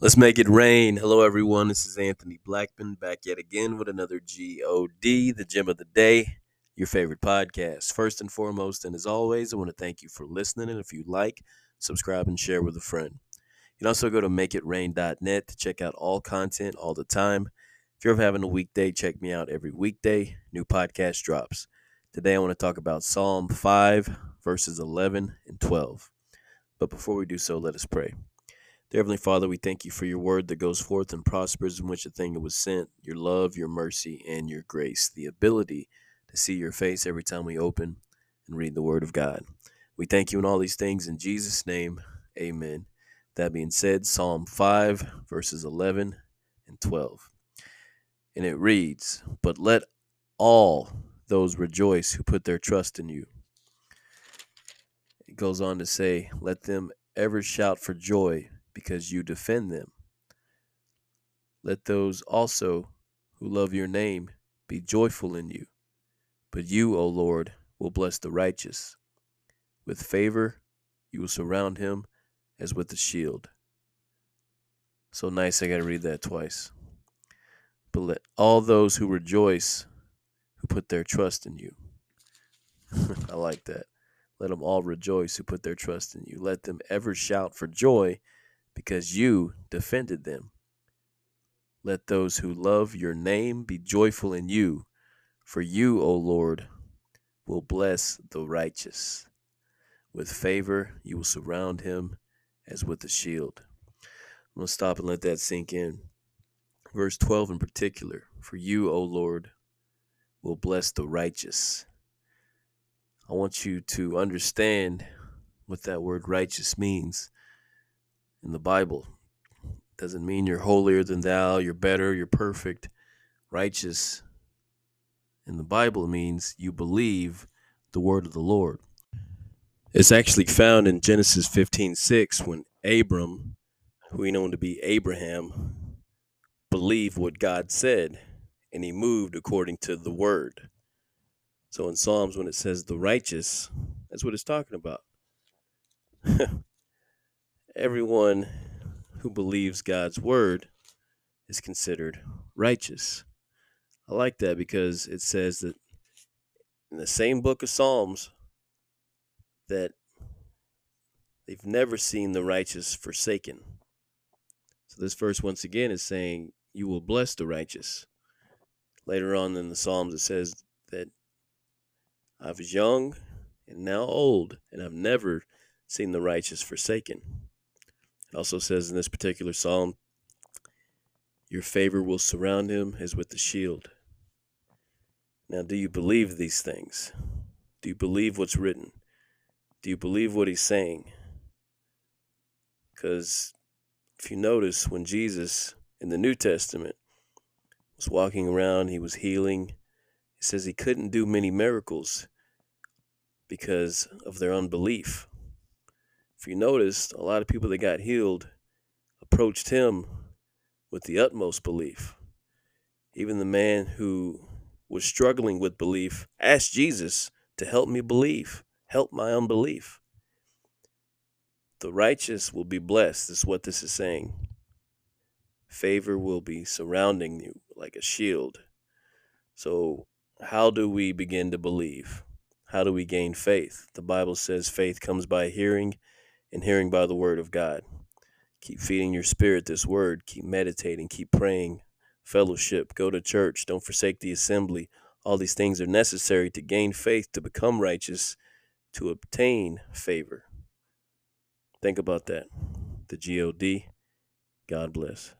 Let's make it rain. Hello, everyone. This is Anthony Blackmon back yet again with another GOD, the gem of the day, your favorite podcast. First and foremost, and as always, I want to thank you for listening. And if you like, subscribe and share with a friend. You can also go to makeitrain.net to check out all content all the time. If you're having a weekday, check me out every weekday. New podcast drops. Today, I want to talk about Psalm 5, verses 11 and 12. But before we do so, let us pray. Dear Heavenly Father, we thank you for your word that goes forth and prospers in which a thing it was sent, your love, your mercy, and your grace, the ability to see your face every time we open and read the word of God. We thank you in all these things in Jesus' name. Amen. That being said, Psalm 5, verses 11 and 12. And it reads, But let all those rejoice who put their trust in you. It goes on to say, Let them ever shout for joy because you defend them. Let those also who love your name be joyful in you. But you, O Lord, will bless the righteous. With favor you will surround him as with a shield. So nice, I got to read that twice. But let all those who rejoice, who put their trust in you. I like that. Let them all rejoice who put their trust in you. Let them ever shout for joy because you defended them. Let those who love your name be joyful in you, for you, O Lord, will bless the righteous. With favor you will surround him as with a shield. I'm going to stop and let that sink in. Verse 12 in particular For you, O Lord, will bless the righteous. I want you to understand what that word righteous means in the Bible. Doesn't mean you're holier than thou, you're better, you're perfect, righteous. In the Bible means you believe the word of the Lord. It's actually found in Genesis 15:6 when Abram, who we know to be Abraham, believed what God said and he moved according to the word. So in Psalms when it says the righteous, that's what it's talking about. everyone who believes God's word is considered righteous. I like that because it says that in the same book of Psalms that they've never seen the righteous forsaken. So this verse once again is saying you will bless the righteous. Later on in the Psalms it says that I was young and now old and I've never seen the righteous forsaken. It also says in this particular psalm, Your favor will surround him as with a shield. Now, do you believe these things? Do you believe what's written? Do you believe what he's saying? Because if you notice, when Jesus in the New Testament was walking around, he was healing. He says he couldn't do many miracles because of their unbelief if you noticed, a lot of people that got healed approached him with the utmost belief. Even the man who was struggling with belief asked Jesus to help me believe, help my unbelief. The righteous will be blessed, is what this is saying. Favor will be surrounding you like a shield. So, how do we begin to believe? How do we gain faith? The Bible says faith comes by hearing and hearing by the word of God. Keep feeding your spirit this word. Keep meditating. Keep praying. Fellowship. Go to church. Don't forsake the assembly. All these things are necessary to gain faith, to become righteous, to obtain favor. Think about that. The G-O-D. God bless.